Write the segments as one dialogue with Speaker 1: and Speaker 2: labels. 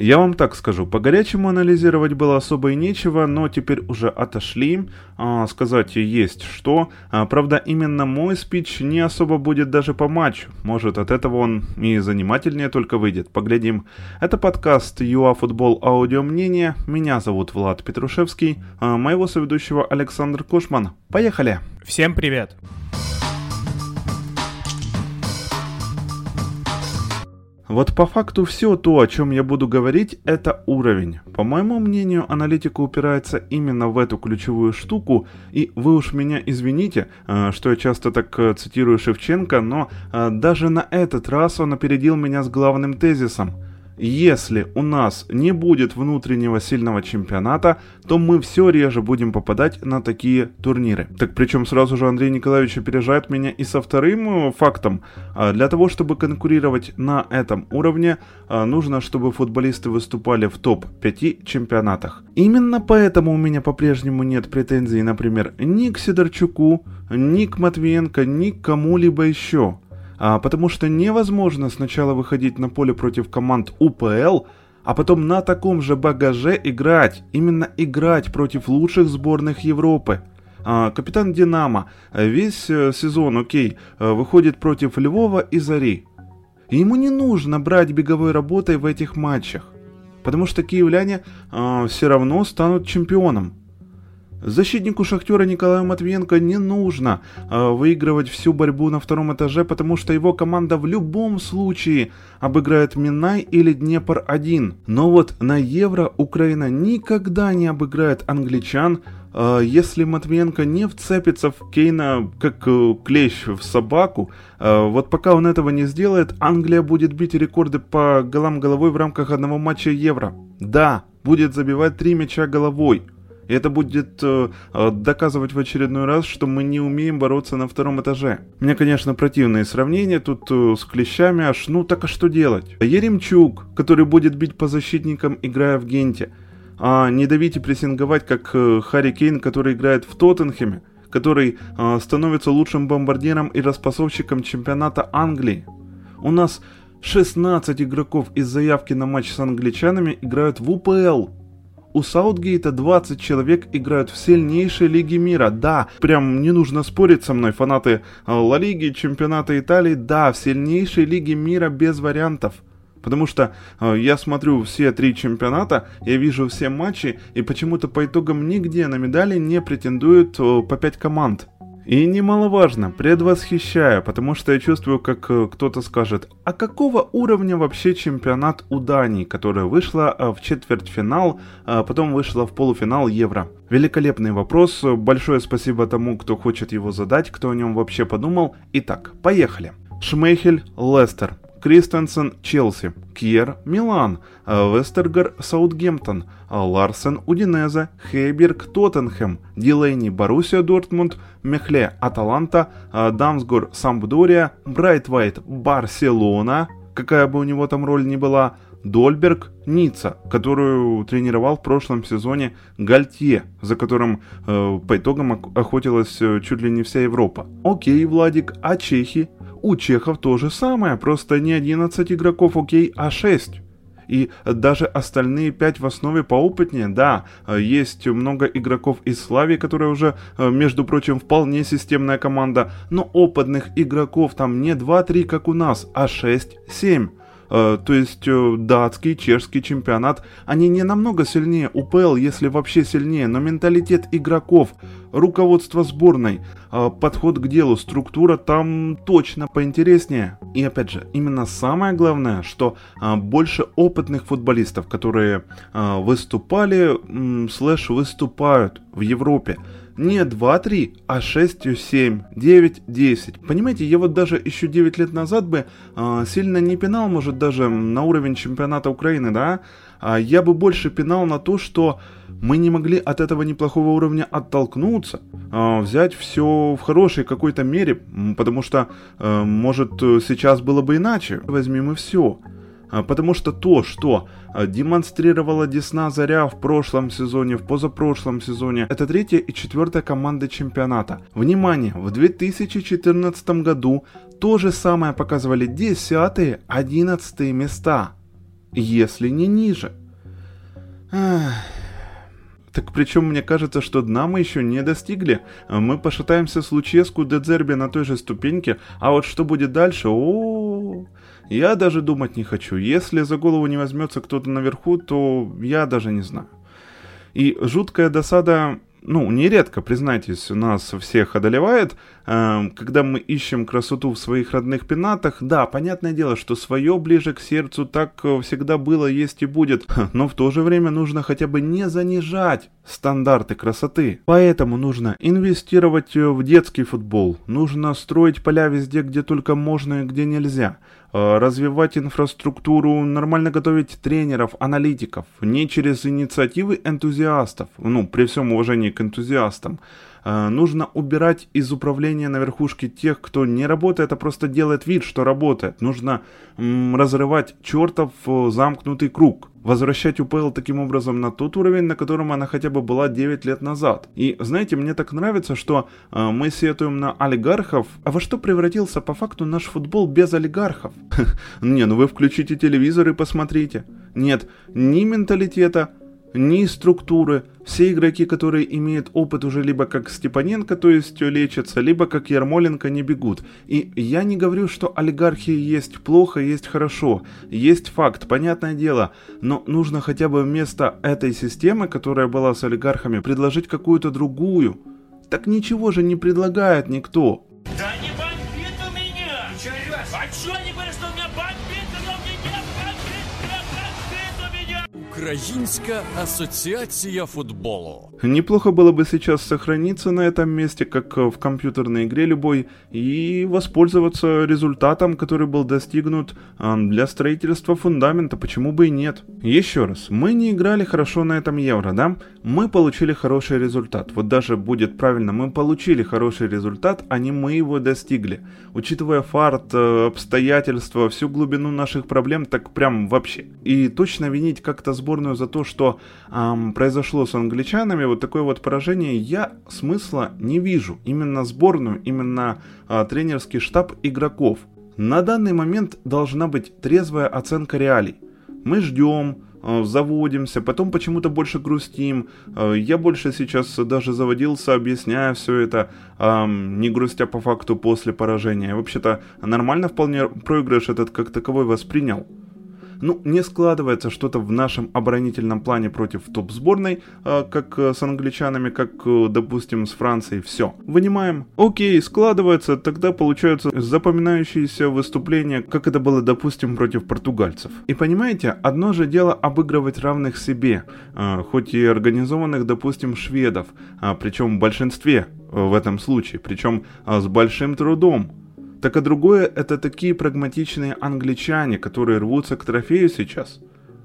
Speaker 1: Я вам так скажу, по-горячему анализировать было особо и нечего, но теперь уже отошли, а, сказать есть что. А, правда, именно мой спич не особо будет даже по матчу, может от этого он и занимательнее только выйдет, поглядим. Это подкаст ЮАФутбол Аудио Мнение, меня зовут Влад Петрушевский, а моего соведущего Александр Кушман. Поехали!
Speaker 2: Всем привет!
Speaker 1: Вот по факту все то, о чем я буду говорить, это уровень. По моему мнению, аналитика упирается именно в эту ключевую штуку, и вы уж меня извините, э, что я часто так э, цитирую Шевченко, но э, даже на этот раз он опередил меня с главным тезисом – если у нас не будет внутреннего сильного чемпионата, то мы все реже будем попадать на такие турниры. Так причем сразу же Андрей Николаевич опережает меня и со вторым э, фактом. А для того, чтобы конкурировать на этом уровне, а, нужно, чтобы футболисты выступали в топ-5 чемпионатах. Именно поэтому у меня по-прежнему нет претензий, например, ни к Сидорчуку, ни к Матвиенко, ни к кому-либо еще а, потому что невозможно сначала выходить на поле против команд УПЛ, а потом на таком же багаже играть, именно играть против лучших сборных Европы. А, капитан Динамо весь э, сезон, окей, э, выходит против Львова и Зари. И ему не нужно брать беговой работой в этих матчах, потому что киевляне э, все равно станут чемпионом. Защитнику Шахтера Николаю Матвиенко не нужно э, выигрывать всю борьбу на втором этаже, потому что его команда в любом случае обыграет Минай или Днепр-1. Но вот на Евро Украина никогда не обыграет англичан, э, если Матвиенко не вцепится в Кейна как э, клещ в собаку. Э, вот пока он этого не сделает, Англия будет бить рекорды по голам головой в рамках одного матча Евро. Да, будет забивать три мяча головой. И это будет э, э, доказывать в очередной раз, что мы не умеем бороться на втором этаже. Мне, конечно, противные сравнения тут э, с клещами, аж ну так а что делать? Еремчук, который будет бить по защитникам, играя в Генте. А не давить и прессинговать, как э, Харри Кейн, который играет в Тоттенхеме который э, становится лучшим бомбардиром и распасовщиком чемпионата Англии. У нас 16 игроков из заявки на матч с англичанами играют в УПЛ. У Саутгейта 20 человек играют в сильнейшей лиге мира. Да, прям не нужно спорить со мной, фанаты э, Ла Лиги, чемпионата Италии. Да, в сильнейшей лиге мира без вариантов. Потому что э, я смотрю все три чемпионата, я вижу все матчи, и почему-то по итогам нигде на медали не претендуют э, по 5 команд. И немаловажно, предвосхищаю, потому что я чувствую, как э, кто-то скажет, а какого уровня вообще чемпионат у Дании, которая вышла э, в четвертьфинал, а потом вышла в полуфинал Евро? Великолепный вопрос, большое спасибо тому, кто хочет его задать, кто о нем вообще подумал. Итак, поехали. Шмейхель, Лестер. Кристенсен – Челси, Кьер – Милан, Вестергар – Саутгемптон, Ларсен – Удинезе, Хейберг – Тоттенхэм, Дилейни – Боруссия Дортмунд, Мехле – Аталанта, Дамсгор – Сампдория, Брайтвайт – Барселона, какая бы у него там роль ни была, Дольберг – Ницца, которую тренировал в прошлом сезоне Гальтье, за которым э, по итогам охотилась э, чуть ли не вся Европа. Окей, Владик, а чехи? У чехов то же самое, просто не 11 игроков, окей, а 6. И даже остальные 5 в основе поопытнее, да, есть много игроков из Славии, которые уже, между прочим, вполне системная команда, но опытных игроков там не 2-3, как у нас, а 6-7. Э, то есть э, датский, чешский чемпионат, они не намного сильнее УПЛ, если вообще сильнее, но менталитет игроков, руководство сборной, э, подход к делу, структура там точно поинтереснее. И опять же, именно самое главное, что больше опытных футболистов, которые выступали, слэш выступают в Европе не 2-3, а 6-7, 9-10. Понимаете, я вот даже еще 9 лет назад бы э, сильно не пинал, может, даже на уровень чемпионата Украины, да? А я бы больше пинал на то, что мы не могли от этого неплохого уровня оттолкнуться, э, взять все в хорошей какой-то мере, потому что, э, может, сейчас было бы иначе. Возьмем и все. А, потому что то, что а, демонстрировала Десна Заря в прошлом сезоне, в позапрошлом сезоне, это третья и четвертая команды чемпионата. Внимание, в 2014 году то же самое показывали 10-11 места. если не ниже. Так причем мне кажется, что дна мы еще не достигли. Мы пошатаемся с Луческу Дедзерби на той же ступеньке, а вот что будет дальше, -о, -о, -о. Я даже думать не хочу. Если за голову не возьмется кто-то наверху, то я даже не знаю. И жуткая досада ну, нередко, признайтесь, нас всех одолевает, э, когда мы ищем красоту в своих родных пенатах. Да, понятное дело, что свое ближе к сердцу так э, всегда было, есть и будет, но в то же время нужно хотя бы не занижать стандарты красоты. Поэтому нужно инвестировать э, в детский футбол, нужно строить поля везде, где только можно и где нельзя, развивать инфраструктуру, нормально готовить тренеров, аналитиков, не через инициативы энтузиастов, ну, при всем уважении к энтузиастам, Э, нужно убирать из управления на верхушке тех, кто не работает, а просто делает вид, что работает. Нужно разрывать чертов э, замкнутый круг. Возвращать УПЛ таким образом на тот уровень, на котором она хотя бы была 9 лет назад. И знаете, мне так нравится, что э, мы сетуем на олигархов. А во что превратился по факту наш футбол без олигархов? Не, ну вы включите телевизор и посмотрите. Нет, ни менталитета, ни структуры. Все игроки, которые имеют опыт уже либо как Степаненко, то есть лечатся, либо как Ермоленко не бегут. И я не говорю, что олигархии есть плохо, есть хорошо. Есть факт, понятное дело. Но нужно хотя бы вместо этой системы, которая была с олигархами, предложить какую-то другую. Так ничего же не предлагает никто. Да не Українська ассоциация футбола. Неплохо было бы сейчас сохраниться на этом месте, как в компьютерной игре любой, и воспользоваться результатом, который был достигнут для строительства фундамента, почему бы и нет. Еще раз, мы не играли хорошо на этом Евро, да? Мы получили хороший результат. Вот даже будет правильно, мы получили хороший результат, а не мы его достигли. Учитывая фарт, э, обстоятельства, всю глубину наших проблем, так прям вообще. И точно винить как-то сборную за то, что эм, произошло с англичанами, вот такое вот поражение, я смысла не вижу. Именно сборную, именно э, тренерский штаб игроков. На данный момент должна быть трезвая оценка реалий. Мы ждем, заводимся, потом почему-то больше грустим. Э, я больше сейчас даже заводился, объясняя все это, не грустя по факту после поражения. Вообще-то нормально вполне проигрыш этот как таковой воспринял ну, не складывается что-то в нашем оборонительном плане против топ-сборной, э, как э, с англичанами, как, э, допустим, с Францией. Все. Вынимаем. Окей, складывается, тогда получаются запоминающиеся выступления, как это было, допустим, против португальцев. И понимаете, одно же дело обыгрывать равных себе, хоть и организованных, допустим, шведов, причем в большинстве в этом случае, причем с большим трудом, так а другое это такие прагматичные англичане, которые рвутся к трофею сейчас.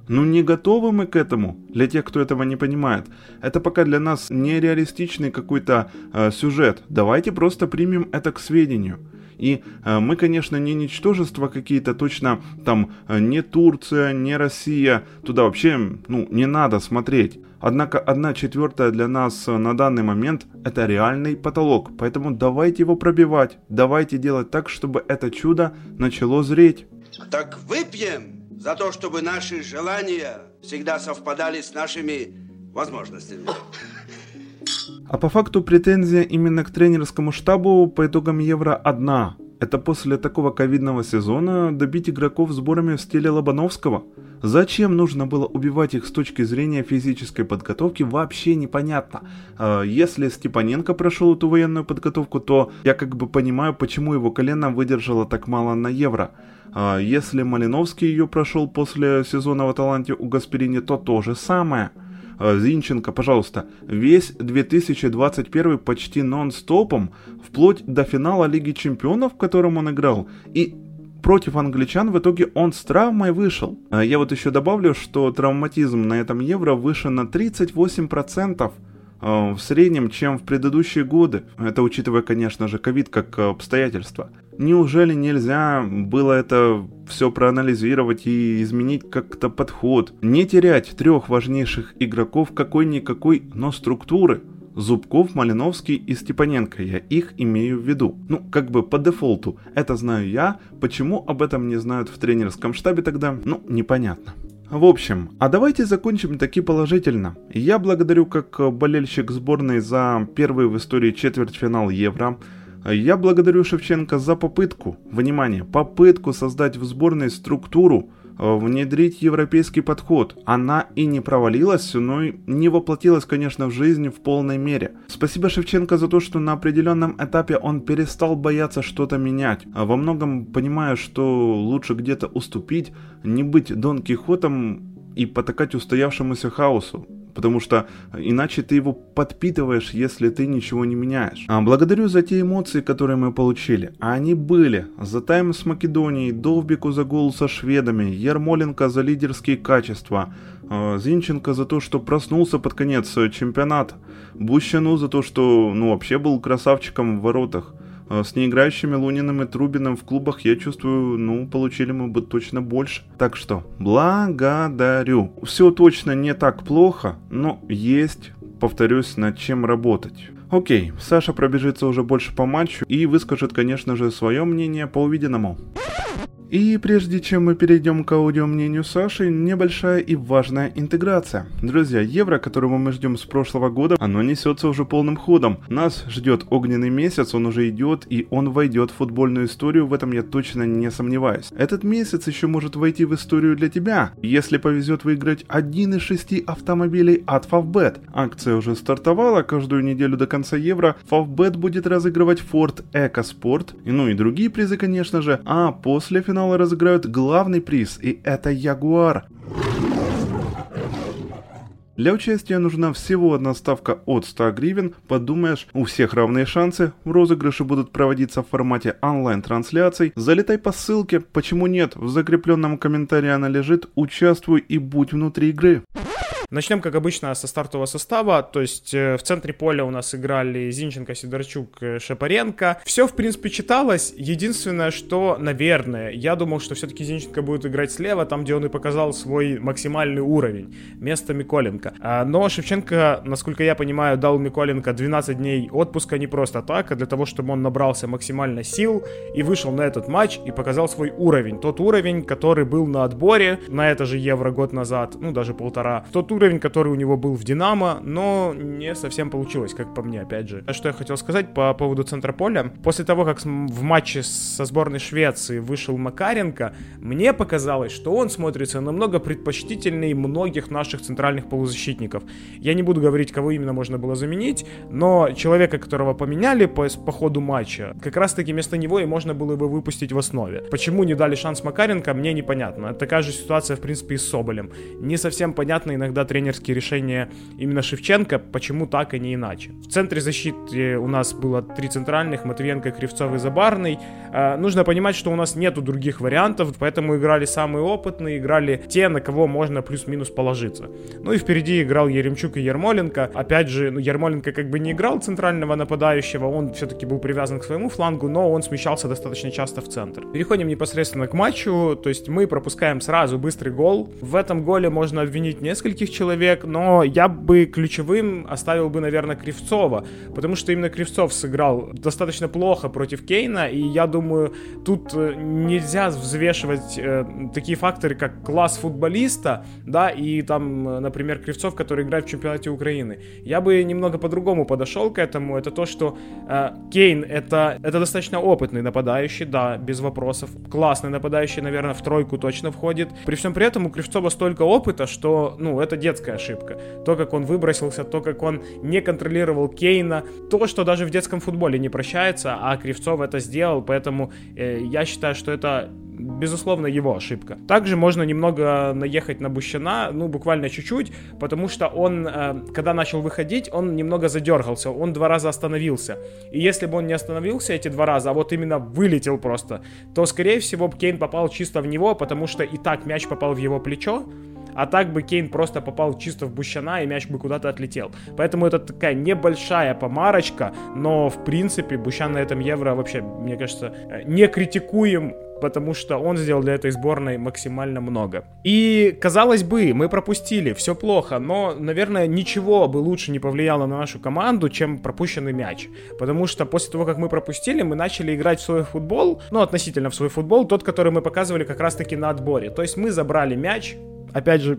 Speaker 1: Ну не готовы мы к этому, для тех, кто этого не понимает. Это пока для нас нереалистичный какой-то э, сюжет. Давайте просто примем это к сведению. И э, мы, конечно, не ничтожества какие-то, точно там э, не Турция, не Россия. Туда вообще, ну, не надо смотреть. Однако одна четвертая для нас э, на данный момент это реальный потолок, поэтому давайте его пробивать, давайте делать так, чтобы это чудо начало зреть.
Speaker 2: Так выпьем за то, чтобы наши желания всегда совпадали с нашими возможностями.
Speaker 1: А по факту претензия именно к тренерскому штабу по итогам Евро одна. Это после такого ковидного сезона добить игроков сборами в стиле Лобановского – Зачем нужно было убивать их с точки зрения физической подготовки, вообще непонятно. А, если Степаненко прошел эту военную подготовку, то я как бы понимаю, почему его колено выдержало так мало на Евро. А, если Малиновский ее прошел после сезона в Аталанте у Гасперини, то то же самое. А, Зинченко, пожалуйста, весь 2021 почти нон-стопом, вплоть до финала Лиги Чемпионов, в котором он играл, и против англичан в итоге он с травмой вышел. А я вот еще добавлю, что травматизм на этом Евро выше на 38% а, в среднем, чем в предыдущие годы. Это учитывая, конечно же, ковид как обстоятельство. Неужели нельзя было это все проанализировать и изменить как-то подход? Не терять трех важнейших игроков какой-никакой, но структуры – Зубков, Малиновский и Степаненко, я их имею в виду. Ну, как бы по дефолту. Это знаю я, почему об этом не знают в тренерском штабе тогда, ну, непонятно. В общем, а давайте закончим таки положительно. Я благодарю как болельщик сборной за первый в истории четвертьфинал Евро. Я благодарю Шевченко за попытку, внимание, попытку создать в сборной структуру, Э, внедрить европейский подход. Она и не провалилась, но и не воплотилась, конечно, в жизнь в полной мере. Спасибо Шевченко за то, что на определенном этапе он перестал бояться что-то менять. А во многом понимая, что лучше где-то уступить, не быть Дон Кихотом и потакать устоявшемуся хаосу потому что иначе ты его подпитываешь, если ты ничего не меняешь. А благодарю за те эмоции, которые мы получили. А они были. За тайм с Македонией, Довбику за гол со шведами, Ермоленко за лидерские качества, а, Зинченко за то, что проснулся под конец чемпионата, Бущану за то, что ну вообще был красавчиком в воротах. А, с неиграющими Луниным и Трубиным в клубах, я чувствую, ну, получили мы бы точно больше. Так что, благодарю. Все точно не так плохо, но есть, повторюсь, над чем работать. Окей, Саша пробежится уже больше по матчу и выскажет, конечно же, свое мнение по увиденному. И прежде чем мы перейдем к аудио мнению Саши, небольшая и важная интеграция. Друзья, евро, которого мы ждем с прошлого года, оно несется уже полным ходом. Нас ждет огненный месяц, он уже идет, и он войдет в футбольную историю, в этом я точно не сомневаюсь. Этот месяц еще может войти в историю для тебя, если повезет выиграть один из шести автомобилей от Favbet. Акция уже стартовала, каждую неделю до конца евро Favbet будет разыгрывать Ford EcoSport, ну и другие призы, конечно же, а после финала финала разыграют главный приз, и это Ягуар. Для участия нужна всего одна ставка от 100 гривен. Подумаешь, у всех равные шансы. Розыгрыши будут проводиться в формате онлайн-трансляций. Залетай по ссылке, почему нет, в закрепленном комментарии она лежит. Участвуй и будь внутри игры.
Speaker 3: Начнем, как обычно, со стартового состава. То есть э, в центре поля у нас играли Зинченко, Сидорчук, э, Шапаренко. Все, в принципе, читалось. Единственное, что, наверное, я думал, что все-таки Зинченко будет играть слева, там, где он и показал свой максимальный уровень, вместо Миколенко. А, но Шевченко, насколько я понимаю, дал Миколенко 12 дней отпуска не просто так, а для того, чтобы он набрался максимально сил и вышел на этот матч и показал свой уровень. Тот уровень, который был на отборе на это же Евро год назад, ну, даже полтора. Тот уровень, который у него был в Динамо, но не совсем получилось, как по мне, опять же. Что я хотел сказать по поводу центра поля. После того, как в матче со сборной Швеции вышел Макаренко, мне показалось, что он смотрится намного предпочтительнее многих наших центральных полузащитников. Я не буду говорить, кого именно можно было заменить, но человека, которого поменяли по, по ходу матча, как раз-таки вместо него и можно было бы выпустить в основе. Почему не дали шанс Макаренко, мне непонятно. Такая же ситуация, в принципе, и с Соболем. Не совсем понятно иногда тренерские решения именно Шевченко, почему так, и не иначе. В центре защиты у нас было три центральных, Матвиенко, Кривцов и Забарный. Э, нужно понимать, что у нас нету других вариантов, поэтому играли самые опытные, играли те, на кого можно плюс-минус положиться. Ну и впереди играл Еремчук и Ермоленко. Опять же, ну, Ермоленко как бы не играл центрального нападающего, он все-таки был привязан к своему флангу, но он смещался достаточно часто в центр. Переходим непосредственно к матчу, то есть мы пропускаем сразу быстрый гол. В этом голе можно обвинить нескольких человек, но я бы ключевым оставил бы, наверное, Кривцова, потому что именно Кривцов сыграл достаточно плохо против Кейна, и я думаю, тут э, нельзя взвешивать э, такие факторы, как класс футболиста, да, и там, э, например, Кривцов, который играет в чемпионате Украины. Я бы немного по-другому подошел к этому. Это то, что э, Кейн это, это достаточно опытный нападающий, да, без вопросов. Классный нападающий, наверное, в тройку точно входит. При всем при этом у Кривцова столько опыта, что, ну, это детская ошибка. То, как он выбросился, то, как он не контролировал Кейна, то, что даже в детском футболе не прощается, а Кривцов это сделал, поэтому э, я считаю, что это безусловно, его ошибка. Также можно немного наехать на Бущана, ну, буквально чуть-чуть, потому что он, э, когда начал выходить, он немного задергался, он два раза остановился. И если бы он не остановился эти два раза, а вот именно вылетел просто, то, скорее всего, Кейн попал чисто в него, потому что и так мяч попал в его плечо, а так бы Кейн просто попал чисто в Бущана, и мяч бы куда-то отлетел. Поэтому это такая небольшая помарочка, но в принципе Бущан на этом Евро вообще, мне кажется, э, не критикуем потому что он сделал для этой сборной максимально много. И, казалось бы, мы пропустили, все плохо, но, наверное, ничего бы лучше не повлияло на нашу команду, чем пропущенный мяч. Потому что после того, как мы пропустили, мы начали играть в свой футбол, ну, относительно в свой футбол, тот, который мы показывали как раз-таки на отборе. То есть мы забрали мяч, опять же,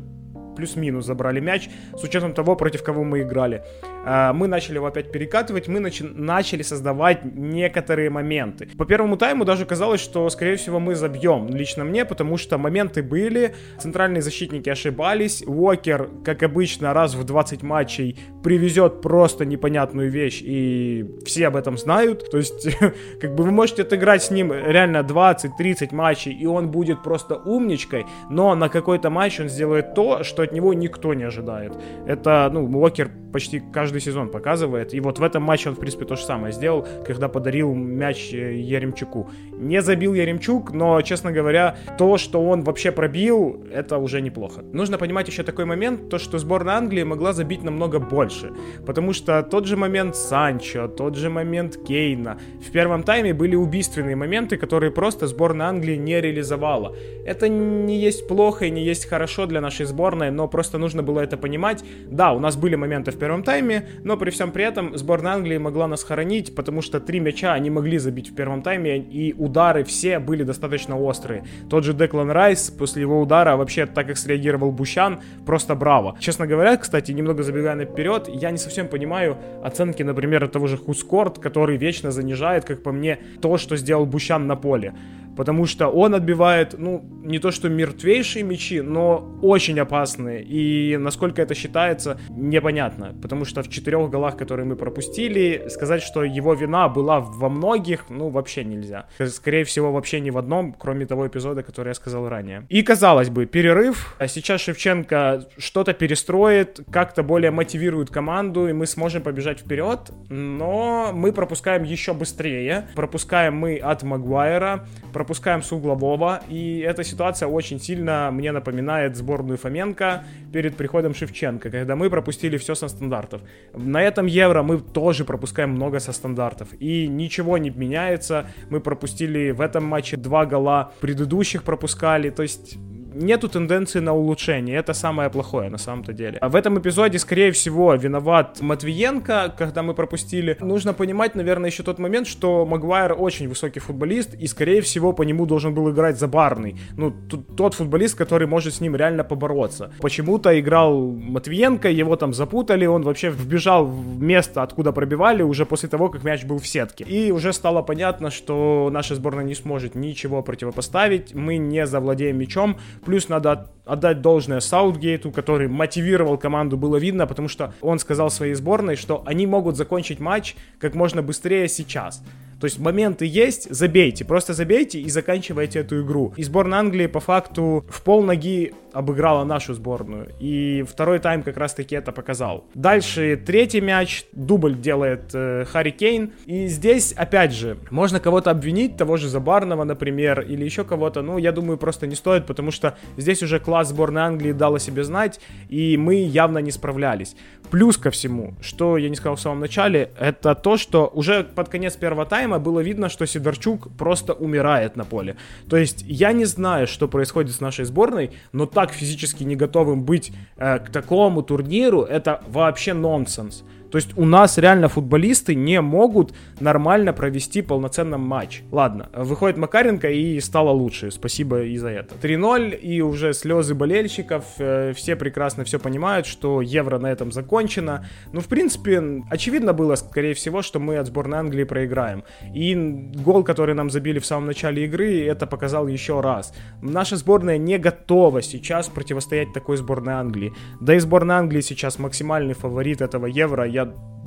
Speaker 3: плюс-минус забрали мяч, с учетом того, против кого мы играли. А, мы начали его опять перекатывать, мы начи- начали создавать некоторые моменты. По первому тайму даже казалось, что, скорее всего, мы забьем, лично мне, потому что моменты были, центральные защитники ошибались, Уокер, как обычно, раз в 20 матчей привезет просто непонятную вещь, и все об этом знают, то есть, как бы вы можете отыграть с ним реально 20-30 матчей, и он будет просто умничкой, но на какой-то матч он сделает то, что от него никто не ожидает. Это, ну, Уокер почти каждый сезон показывает. И вот в этом матче он, в принципе, то же самое сделал, когда подарил мяч э, Яремчуку. Не забил Яремчук, но, честно говоря, то, что он вообще пробил, это уже неплохо. Нужно понимать еще такой момент, то, что сборная Англии могла забить намного больше. Потому что тот же момент Санчо, тот же момент Кейна. В первом тайме были убийственные моменты, которые просто сборная Англии не реализовала. Это не есть плохо и не есть хорошо для нашей сборной, но просто нужно было это понимать. Да, у нас были моменты в первом тайме, но при всем при этом сборная Англии могла нас хоронить, потому что три мяча они могли забить в первом тайме, и удары все были достаточно острые. Тот же Деклан Райс после его удара, вообще так как среагировал Бущан, просто браво. Честно говоря, кстати, немного забегая наперед, я не совсем понимаю оценки, например, того же Хускорт, который вечно занижает, как по мне, то, что сделал Бущан на поле потому что он отбивает, ну, не то что мертвейшие мячи, но очень опасные. И насколько это считается, непонятно, потому что в четырех голах, которые мы пропустили, сказать, что его вина была во многих, ну, вообще нельзя. Скорее всего, вообще ни в одном, кроме того эпизода, который я сказал ранее. И, казалось бы, перерыв, а сейчас Шевченко что-то перестроит, как-то более мотивирует команду, и мы сможем побежать вперед, но мы пропускаем еще быстрее. Пропускаем мы от Магуайра, пропускаем с углового, и эта ситуация очень сильно мне напоминает сборную Фоменко перед приходом Шевченко, когда мы пропустили все со стандартов. На этом Евро мы тоже пропускаем много со стандартов, и ничего не меняется. Мы пропустили в этом матче два гола, предыдущих пропускали, то есть нету тенденции на улучшение. Это самое плохое на самом-то деле. А в этом эпизоде, скорее всего, виноват Матвиенко, когда мы пропустили. Нужно понимать, наверное, еще тот момент, что Магуайр очень высокий футболист, и, скорее всего, по нему должен был играть Забарный. Ну, тот футболист, который может с ним реально побороться. Почему-то играл Матвиенко, его там запутали, он вообще вбежал в место, откуда пробивали, уже после того, как мяч был в сетке. И уже стало понятно, что наша сборная не сможет ничего противопоставить, мы не завладеем мячом, Плюс надо отдать должное Саутгейту, который мотивировал команду, было видно, потому что он сказал своей сборной, что они могут закончить матч как можно быстрее сейчас. То есть моменты есть, забейте, просто забейте и заканчивайте эту игру. И сборная Англии по факту в пол ноги обыграла нашу сборную. И второй тайм как раз таки это показал. Дальше третий мяч, дубль делает э, Харри Кейн. И здесь, опять же, можно кого-то обвинить, того же Забарного, например, или еще кого-то. Ну, я думаю, просто не стоит, потому что здесь уже класс сборной Англии дал о себе знать, и мы явно не справлялись. Плюс ко всему, что я не сказал в самом начале, это то, что уже под конец первого тайма было видно, что Сидорчук просто умирает на поле. То есть я не знаю, что происходит с нашей сборной, но так физически не готовым быть э, к такому турниру, это вообще нонсенс. То есть у нас реально футболисты не могут нормально провести полноценный матч. Ладно, выходит Макаренко и стало лучше. Спасибо и за это. 3-0 и уже слезы болельщиков. Э, все прекрасно все понимают, что Евро на этом закончено. Ну, в принципе, очевидно было, скорее всего, что мы от сборной Англии проиграем. И гол, который нам забили в самом начале игры, это показал еще раз. Наша сборная не готова сейчас противостоять такой сборной Англии. Да и сборная Англии сейчас максимальный фаворит этого Евро. Я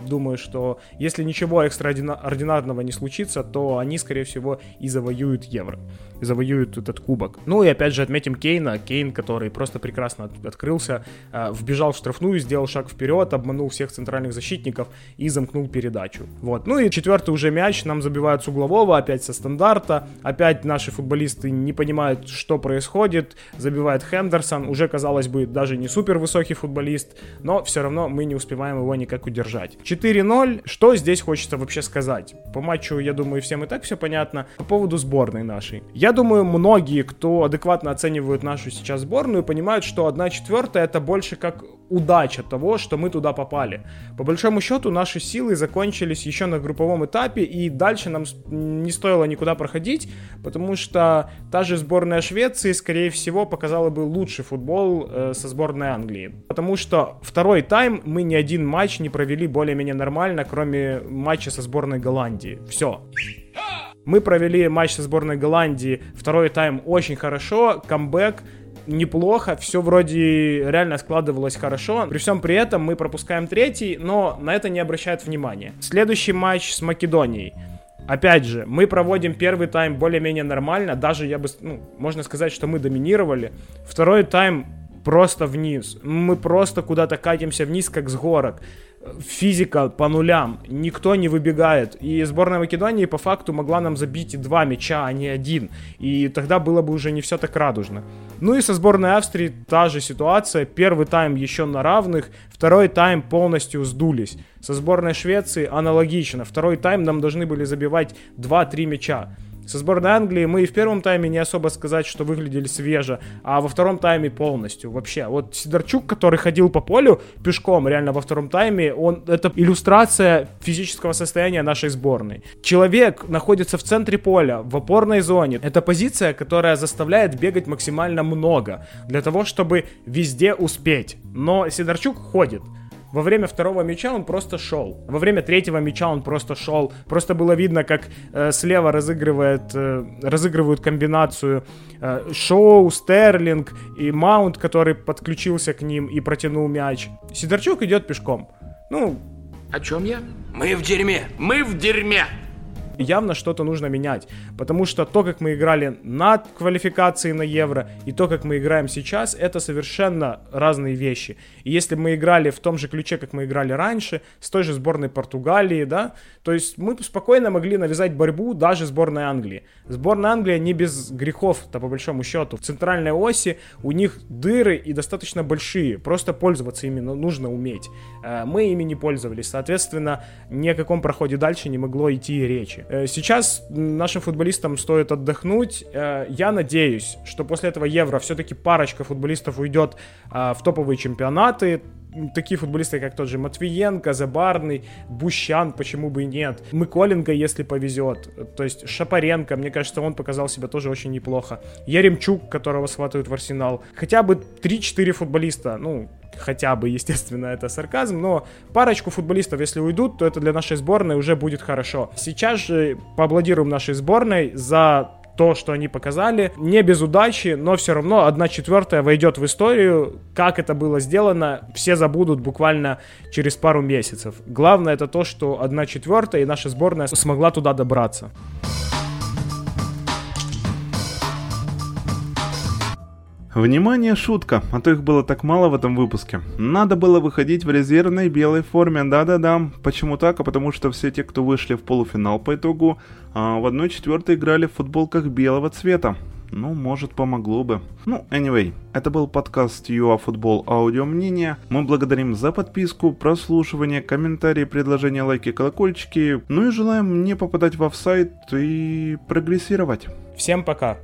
Speaker 3: думаю, что если ничего экстраординарного не случится, то они, скорее всего, и завоюют Евро завоюют этот кубок. Ну и опять же отметим Кейна, Кейн, который просто прекрасно от, открылся, э, вбежал в штрафную, сделал шаг вперед, обманул всех центральных защитников и замкнул передачу. Вот. Ну и четвертый уже мяч нам забивают с углового, опять со стандарта, опять наши футболисты не понимают, что происходит, забивает Хендерсон, уже, казалось бы, даже не супер высокий футболист, но все равно мы не успеваем его никак удержать. 4-0, что здесь хочется вообще сказать? По матчу, я думаю, всем и так все понятно. По поводу сборной нашей. Я думаю, многие, кто адекватно оценивают нашу сейчас сборную, понимают, что 1 четвертая это больше как удача того, что мы туда попали. По большому счету, наши силы закончились еще на групповом этапе, и дальше нам не стоило никуда проходить, потому что та же сборная Швеции, скорее всего, показала бы лучший футбол э, со сборной Англии. Потому что второй тайм мы ни один матч не провели более-менее нормально, кроме матча со сборной Голландии. Все. Мы провели матч со сборной Голландии, второй тайм очень хорошо, камбэк, неплохо, все вроде реально складывалось хорошо. При всем при этом мы пропускаем третий, но на это не обращают внимания. Следующий матч с Македонией. Опять же, мы проводим первый тайм более-менее нормально, даже я бы, ну, можно сказать, что мы доминировали. Второй тайм просто вниз. Мы просто куда-то катимся вниз, как с горок физика по нулям, никто не выбегает. И сборная Македонии по факту могла нам забить и два мяча, а не один. И тогда было бы уже не все так радужно. Ну и со сборной Австрии та же ситуация. Первый тайм еще на равных, второй тайм полностью сдулись. Со сборной Швеции аналогично. Второй тайм нам должны были забивать 2-3 мяча. Со сборной Англии мы и в первом тайме не особо сказать, что выглядели свеже, а во втором тайме полностью вообще. Вот Сидорчук, который ходил по полю пешком реально во втором тайме, он это иллюстрация физического состояния нашей сборной. Человек находится в центре поля, в опорной зоне. Это позиция, которая заставляет бегать максимально много для того, чтобы везде успеть. Но Сидорчук ходит. Во время второго мяча он просто шел. Во время третьего мяча он просто шел. Просто было видно, как э, слева разыгрывает, э, разыгрывают комбинацию э, Шоу, Стерлинг и Маунт, который подключился к ним и протянул мяч. Сидорчук идет пешком. Ну...
Speaker 4: О чем я? Мы в дерьме! Мы в дерьме!
Speaker 3: Явно что-то нужно менять. Потому что то, как мы играли на квалификации на Евро, и то, как мы играем сейчас, это совершенно разные вещи. И если мы играли в том же ключе, как мы играли раньше, с той же сборной Португалии, да, то есть мы спокойно могли навязать борьбу даже сборной Англии. Сборная Англии не без грехов-то по большому счету. В центральной оси у них дыры и достаточно большие. Просто пользоваться ими нужно уметь. Э, мы ими не пользовались. Соответственно, ни о каком проходе дальше не могло идти речи. Э, сейчас нашим футболистам стоит отдохнуть. Э, я надеюсь, что после этого Евро все-таки парочка футболистов уйдет в топовые чемпионаты такие футболисты, как тот же Матвиенко, Забарный, Бущан, почему бы и нет. Миколенко, если повезет. То есть Шапаренко, мне кажется, он показал себя тоже очень неплохо. Яремчук, которого схватывают в Арсенал. Хотя бы 3-4 футболиста, ну, хотя бы, естественно, это сарказм, но парочку футболистов, если уйдут, то это для нашей сборной уже будет хорошо. Сейчас же поаплодируем нашей сборной за то, что они показали. Не без удачи, но все равно одна четвертая войдет в историю. Как это было сделано, все забудут буквально через пару месяцев. Главное это то, что одна четвертая и наша сборная смогла туда добраться.
Speaker 1: Внимание, шутка, а то их было так мало в этом выпуске. Надо было выходить в резервной белой форме, да-да-да. Почему так? А потому что все те, кто вышли в полуфинал по итогу, а в 1-4 играли в футболках белого цвета. Ну, может, помогло бы. Ну, anyway, это был подкаст ЮАФутбол Аудио Мнение. Мы благодарим за подписку, прослушивание, комментарии, предложения, лайки, колокольчики. Ну и желаем не попадать в офсайт и прогрессировать.
Speaker 3: Всем пока!